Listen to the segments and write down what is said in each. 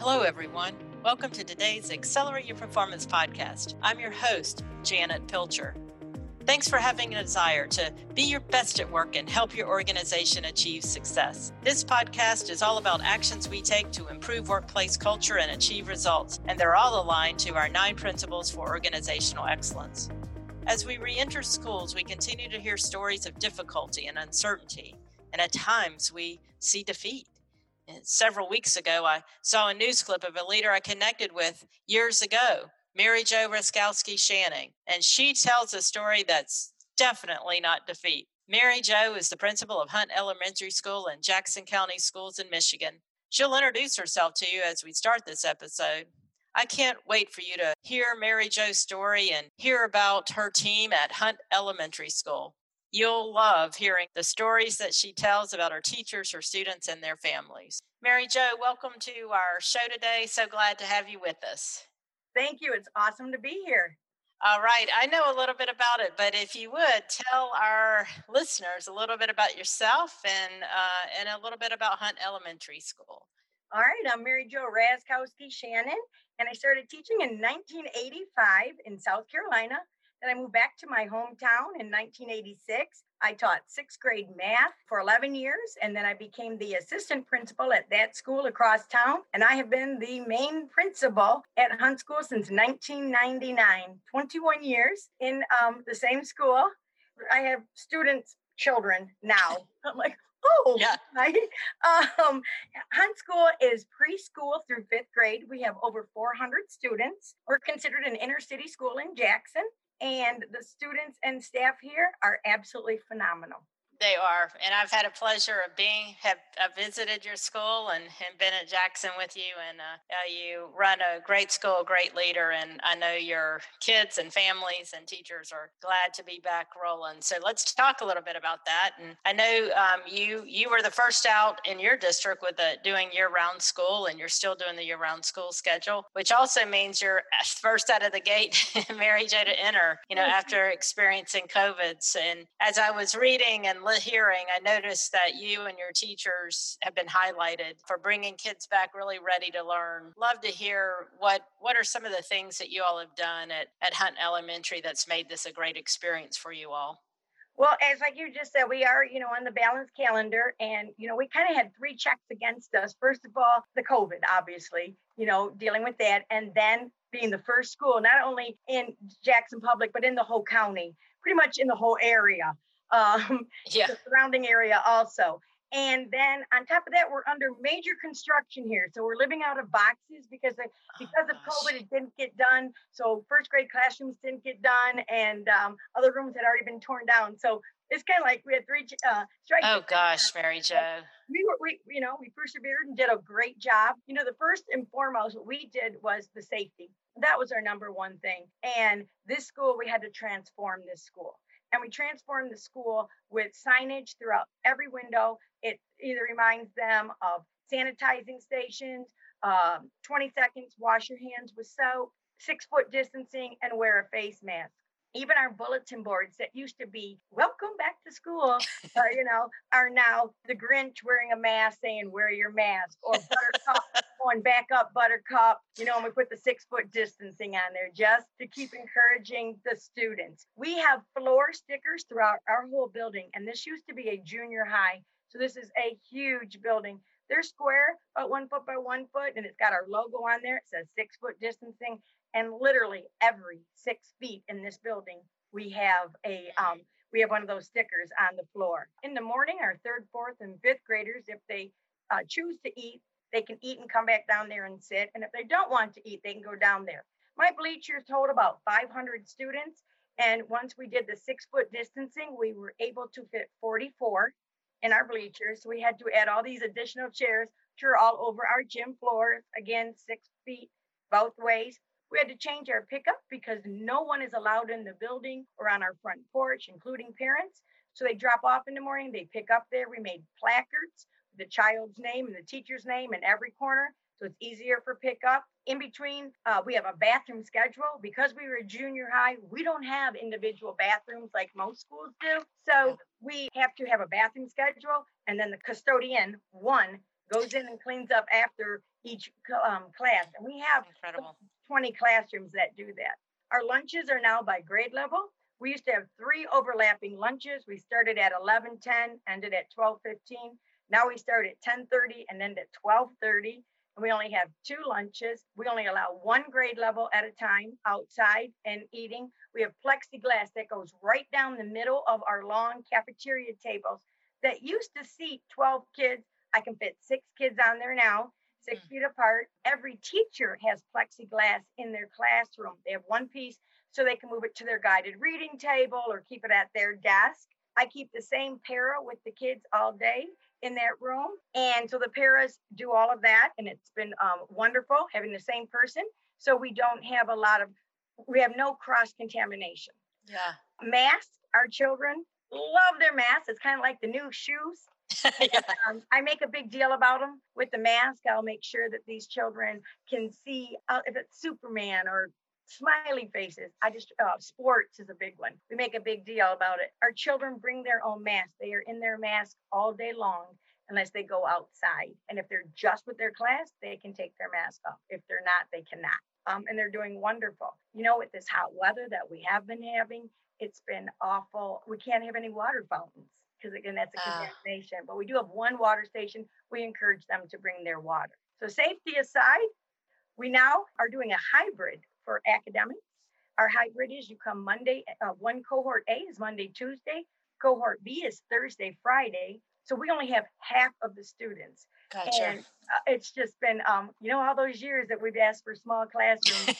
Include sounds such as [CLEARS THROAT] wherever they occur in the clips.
Hello, everyone. Welcome to today's Accelerate Your Performance podcast. I'm your host, Janet Pilcher. Thanks for having a desire to be your best at work and help your organization achieve success. This podcast is all about actions we take to improve workplace culture and achieve results, and they're all aligned to our nine principles for organizational excellence. As we re enter schools, we continue to hear stories of difficulty and uncertainty, and at times we see defeat several weeks ago, I saw a news clip of a leader I connected with years ago, Mary Jo Raskowski Shanning, and she tells a story that's definitely not defeat. Mary Jo is the principal of Hunt Elementary School in Jackson County Schools in Michigan. She'll introduce herself to you as we start this episode. I can't wait for you to hear Mary Jo's story and hear about her team at Hunt Elementary School. You'll love hearing the stories that she tells about her teachers, her students, and their families. Mary Jo, welcome to our show today. So glad to have you with us. Thank you. It's awesome to be here. All right. I know a little bit about it, but if you would tell our listeners a little bit about yourself and uh, and a little bit about Hunt Elementary School. All right. I'm Mary Jo Raskowski Shannon, and I started teaching in 1985 in South Carolina. Then I moved back to my hometown in 1986. I taught sixth grade math for 11 years, and then I became the assistant principal at that school across town. And I have been the main principal at Hunt School since 1999, 21 years in um, the same school. I have students, children now. [LAUGHS] I'm like, oh, yeah. Right? Um, Hunt School is preschool through fifth grade. We have over 400 students. We're considered an inner city school in Jackson and the students and staff here are absolutely phenomenal. They are, and I've had a pleasure of being have uh, visited your school and, and been at Jackson with you, and uh, you run a great school, great leader, and I know your kids and families and teachers are glad to be back rolling. So let's talk a little bit about that. And I know um, you you were the first out in your district with the doing year round school, and you're still doing the year round school schedule, which also means you're [LAUGHS] first out of the gate, [LAUGHS] Mary Jo to enter. You know, after experiencing COVID, and as I was reading and hearing, I noticed that you and your teachers have been highlighted for bringing kids back really ready to learn. Love to hear what what are some of the things that you all have done at, at Hunt Elementary that's made this a great experience for you all. Well, as like you just said, we are, you know, on the balance calendar, and you know, we kind of had three checks against us. First of all, the COVID, obviously, you know, dealing with that, and then being the first school, not only in Jackson Public, but in the whole county, pretty much in the whole area um, yeah. the surrounding area also. And then on top of that, we're under major construction here. So we're living out of boxes because of, oh, because of COVID, it didn't get done. So first grade classrooms didn't get done, and um, other rooms had already been torn down. So it's kind of like we had three uh, strikes. Oh gosh, Mary Jo. We were, we, you know, we persevered and did a great job. You know, the first and foremost, what we did was the safety. That was our number one thing. And this school, we had to transform this school and we transform the school with signage throughout every window. It either reminds them of sanitizing stations, um, 20 seconds, wash your hands with soap, six foot distancing, and wear a face mask even our bulletin boards that used to be welcome back to school uh, you know are now the grinch wearing a mask saying wear your mask or buttercup going back up buttercup you know and we put the six foot distancing on there just to keep encouraging the students. We have floor stickers throughout our whole building and this used to be a junior high so this is a huge building. They're square about one foot by one foot and it's got our logo on there. It says six foot distancing and literally every six feet in this building we have a um, we have one of those stickers on the floor. In the morning our third fourth and fifth graders if they uh, choose to eat they can eat and come back down there and sit. And if they don't want to eat they can go down there. My bleachers hold about 500 students. And once we did the six foot distancing we were able to fit 44 in our bleachers. So we had to add all these additional chairs which are all over our gym floor again six feet both ways we had to change our pickup because no one is allowed in the building or on our front porch, including parents. So they drop off in the morning, they pick up there. We made placards with the child's name and the teacher's name in every corner. So it's easier for pickup. In between, uh, we have a bathroom schedule. Because we were junior high, we don't have individual bathrooms like most schools do. So we have to have a bathroom schedule. And then the custodian, one, goes in and cleans up after each um, class. And we have Incredible. 20 classrooms that do that. Our lunches are now by grade level. We used to have three overlapping lunches. We started at 11:10, ended at 12:15. Now we start at 10:30 and end at 12:30. And we only have two lunches. We only allow one grade level at a time outside and eating. We have plexiglass that goes right down the middle of our long cafeteria tables that used to seat 12 kids. I can fit six kids on there now, six mm. feet apart. Every teacher has plexiglass in their classroom. They have one piece so they can move it to their guided reading table or keep it at their desk. I keep the same para with the kids all day in that room. And so the paras do all of that. And it's been um, wonderful having the same person. So we don't have a lot of, we have no cross contamination. Yeah. Masks, our children love their masks. It's kind of like the new shoes. [LAUGHS] yeah. um, I make a big deal about them with the mask. I'll make sure that these children can see uh, if it's Superman or smiley faces. I just, uh, sports is a big one. We make a big deal about it. Our children bring their own mask. They are in their mask all day long unless they go outside. And if they're just with their class, they can take their mask off. If they're not, they cannot. Um, and they're doing wonderful. You know, with this hot weather that we have been having, it's been awful. We can't have any water fountains because again, that's a ah. contamination. Uh. But we do have one water station. We encourage them to bring their water. So safety aside, we now are doing a hybrid for academics. Our hybrid is you come Monday, uh, one cohort A is Monday, Tuesday, cohort B is Thursday, Friday. So we only have half of the students. Gotcha. And uh, it's just been, um, you know, all those years that we've asked for small [LAUGHS] classrooms.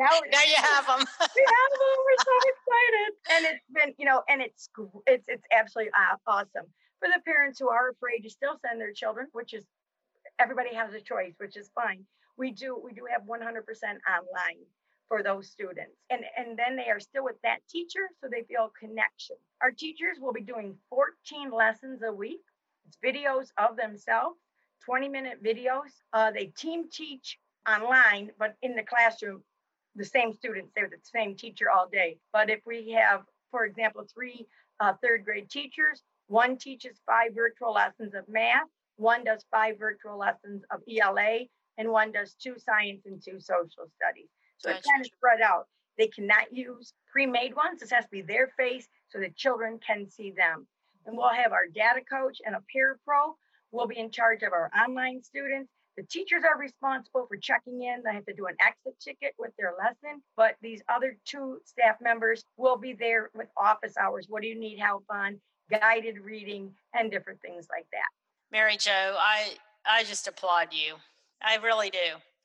Now, now, you have them. [LAUGHS] we have them. We're so excited, and it's been, you know, and it's it's it's absolutely awesome for the parents who are afraid to still send their children, which is everybody has a choice, which is fine. We do we do have 100% online for those students. And and then they are still with that teacher so they feel connection. Our teachers will be doing 14 lessons a week. It's videos of themselves 20 minute videos. Uh, they team teach online but in the classroom the same students they're the same teacher all day but if we have for example three uh, third grade teachers one teaches five virtual lessons of math one does five virtual lessons of ela and one does two science and two social studies. So gotcha. it's kind of spread out. They cannot use pre-made ones. This has to be their face so the children can see them. And we'll have our data coach and a peer pro. We'll be in charge of our online students. The teachers are responsible for checking in. They have to do an exit ticket with their lesson, but these other two staff members will be there with office hours. What do you need help on? Guided reading and different things like that. Mary Jo, I I just applaud you. I really do.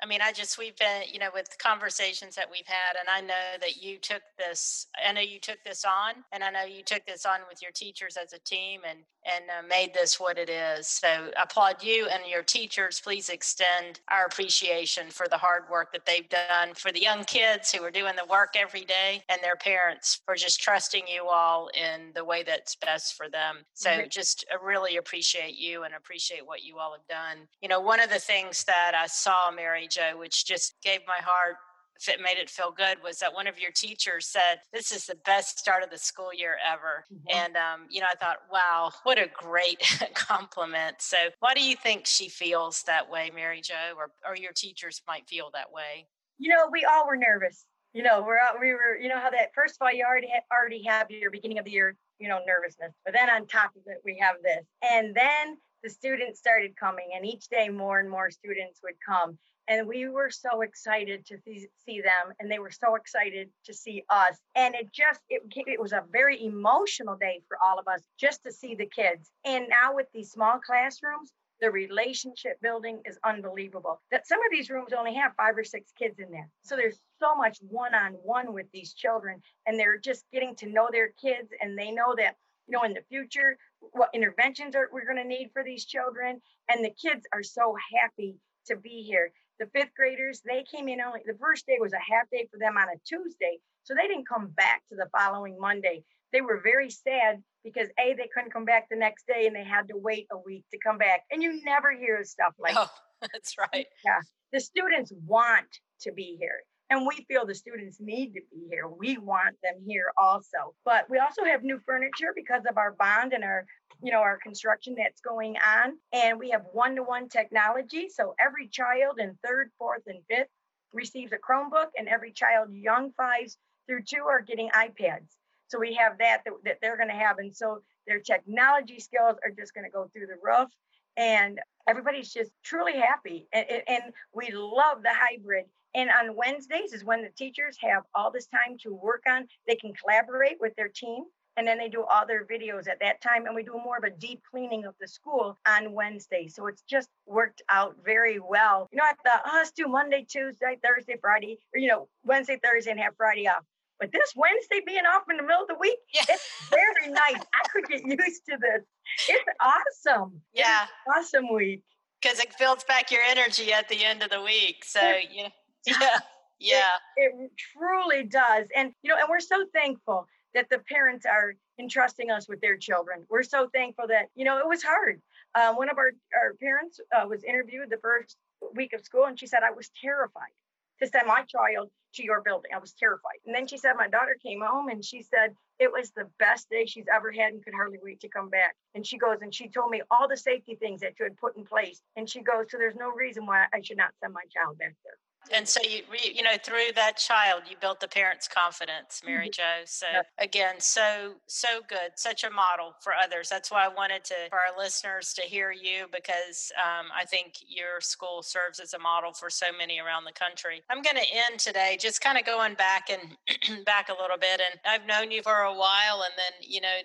I mean, I just, we've been, you know, with conversations that we've had, and I know that you took this, I know you took this on, and I know you took this on with your teachers as a team and, and uh, made this what it is. So I applaud you and your teachers. Please extend our appreciation for the hard work that they've done for the young kids who are doing the work every day and their parents for just trusting you all in the way that's best for them. So mm-hmm. just uh, really appreciate you and appreciate what you all have done. You know, one of the things that I saw, Mary Jo, which just gave my heart if it made it feel good was that one of your teachers said this is the best start of the school year ever. Mm-hmm. and um, you know i thought wow what a great [LAUGHS] compliment. So why do you think she feels that way mary jo or, or your teachers might feel that way? You know we all were nervous. You know we're we were you know how that first of all you already already have your beginning of the year you know nervousness. But then on top of it we have this. And then the students started coming and each day more and more students would come and we were so excited to see them and they were so excited to see us. And it just it, it was a very emotional day for all of us just to see the kids. And now with these small classrooms the relationship building is unbelievable. That some of these rooms only have five or six kids in there. So there's so much one-on-one with these children and they're just getting to know their kids and they know that you know in the future what interventions are we're going to need for these children. And the kids are so happy to be here the fifth graders, they came in only the first day was a half day for them on a Tuesday. So they didn't come back to the following Monday. They were very sad because A, they couldn't come back the next day and they had to wait a week to come back. And you never hear stuff like oh, [LAUGHS] that's right. Yeah. The students want to be here. And we feel the students need to be here. We want them here also. But we also have new furniture because of our bond and our you know, our construction that's going on. And we have one to one technology. So every child in third, fourth, and fifth receives a Chromebook, and every child young fives through two are getting iPads. So we have that that, that they're going to have. And so their technology skills are just going to go through the roof. And everybody's just truly happy. And, and we love the hybrid. And on Wednesdays is when the teachers have all this time to work on, they can collaborate with their team and then they do all their videos at that time and we do more of a deep cleaning of the school on wednesday. So it's just worked out very well. You know i thought oh let's do monday tuesday thursday friday or you know wednesday thursday and have friday off. But this wednesday being off in the middle of the week yeah. it's very [LAUGHS] nice. I could get used to this. It's awesome. Yeah. it's awesome week. Because it builds back your energy at the end of the week. So yeah yeah [LAUGHS] yeah. It, it truly does. And you know and we're so thankful that the parents are entrusting us with their children. We're so thankful that, you know, it was hard. Uh, one of our, our parents uh, was interviewed the first week of school, and she said, I was terrified to send my child to your building. I was terrified. And then she said, My daughter came home and she said, It was the best day she's ever had and could hardly wait to come back. And she goes, and she told me all the safety things that you had put in place. And she goes, So there's no reason why I should not send my child back there and so you you know through that child you built the parents confidence mary mm-hmm. jo. So again so so good such a model for others. That's why i wanted to for our listeners to hear you because um, i think your school serves as a model for so many around the country. I'm going to end today just kind of going back and [CLEARS THROAT] back a little bit and i've known you for a while and then you know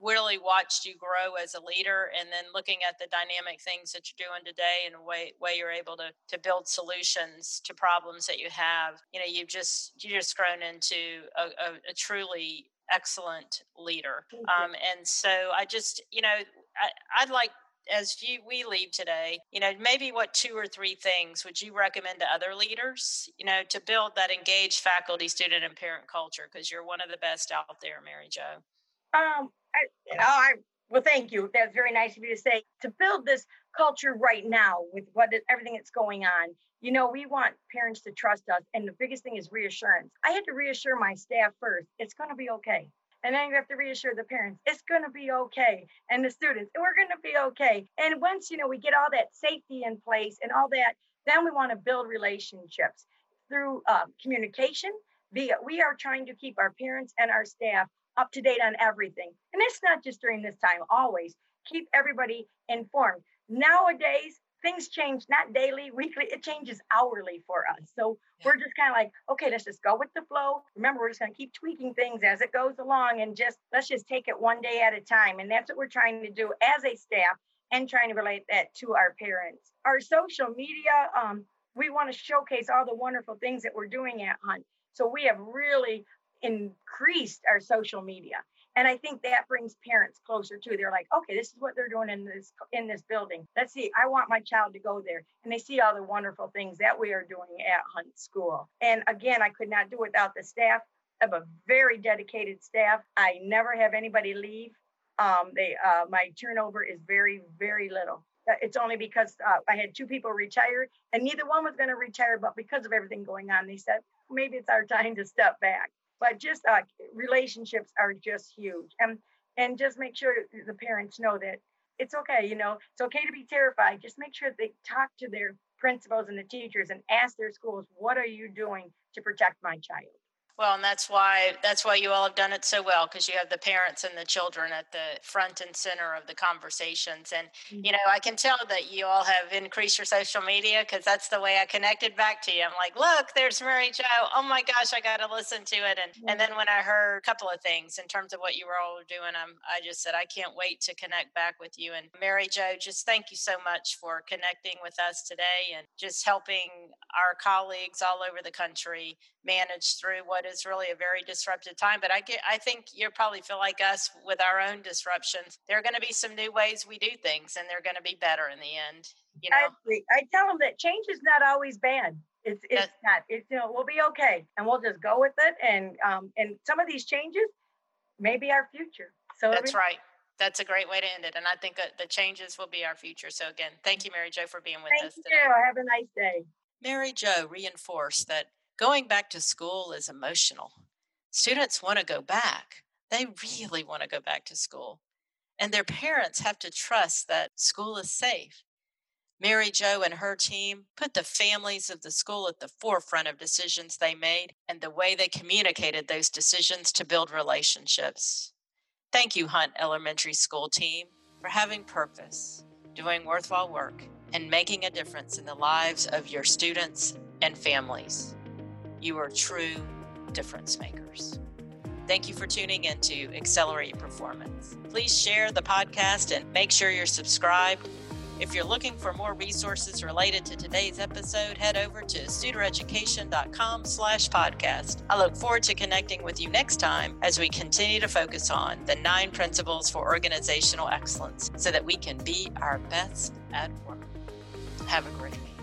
really watched you grow as a leader and then looking at the dynamic things that you're doing today and the way, way you're able to, to build solutions to problems that you have you know you've just you just grown into a, a, a truly excellent leader um, and so i just you know I, i'd like as you, we leave today, you know, maybe what two or three things would you recommend to other leaders, you know, to build that engaged faculty, student, and parent culture? Because you're one of the best out there, Mary Jo. Um, I, you know, I well, thank you. That's very nice of you to say. To build this culture right now with what everything that's going on, you know, we want parents to trust us, and the biggest thing is reassurance. I had to reassure my staff first. It's going to be okay. And then you have to reassure the parents, it's going to be okay. And the students, we're going to be okay. And once, you know, we get all that safety in place and all that, then we want to build relationships through um, communication. Via, we are trying to keep our parents and our staff up to date on everything. And it's not just during this time, always keep everybody informed. Nowadays, things change not daily, weekly, it changes hourly for us. So yeah. we're just kind of like, okay, let's just go with the flow. Remember, we're just going to keep tweaking things as it goes along and just let's just take it one day at a time. And that's what we're trying to do as a staff and trying to relate that to our parents. Our social media, um, we want to showcase all the wonderful things that we're doing at Hunt. So we have really increased our social media. And i think that brings parents closer too. They're like okay this is what they're doing in this in this building. Let's see i want my child to go there. And they see all the wonderful things that we are doing at hunt school. And again i could not do without the staff I have a very dedicated staff. I never have anybody leave. Um, they uh, my turnover is very very little. Uh, it's only because uh, I had two people retire and neither one was going to retire, but because of everything going on, they said maybe it's our time to step back but just uh, relationships are just huge and and just make sure the parents know that it's okay you know it's okay to be terrified just make sure they talk to their principals and the teachers and ask their schools what are you doing to protect my child well, and that's why that's why you all have done it so well because you have the parents and the children at the front and center of the conversations. And mm-hmm. you know, I can tell that you all have increased your social media because that's the way I connected back to you. I'm like, look, there's Mary Jo. Oh my gosh, I got to listen to it. And mm-hmm. and then when I heard a couple of things in terms of what you were all doing, I'm I just said I can't wait to connect back with you. And Mary Jo, just thank you so much for connecting with us today and just helping our colleagues all over the country manage through what is really a very disrupted time. But I get, I think you probably feel like us with our own disruptions. There are going to be some new ways we do things, and they're going to be better in the end. You know, I, I tell them that change is not always bad. It's it's That's, not. It's you know we'll be okay, and we'll just go with it. And um and some of these changes may be our future. So that's right. That's a great way to end it. And I think the changes will be our future. So again, thank you, Mary Jo, for being with thank us today. You. Have a nice day. Mary Jo reinforced that Going back to school is emotional. Students want to go back. They really want to go back to school. And their parents have to trust that school is safe. Mary Jo and her team put the families of the school at the forefront of decisions they made and the way they communicated those decisions to build relationships. Thank you, Hunt Elementary School team, for having purpose, doing worthwhile work, and making a difference in the lives of your students and families. You are true difference makers. Thank you for tuning in to Accelerate Your Performance. Please share the podcast and make sure you're subscribed. If you're looking for more resources related to today's episode, head over to studereducation.com slash podcast. I look forward to connecting with you next time as we continue to focus on the nine principles for organizational excellence so that we can be our best at work. Have a great week.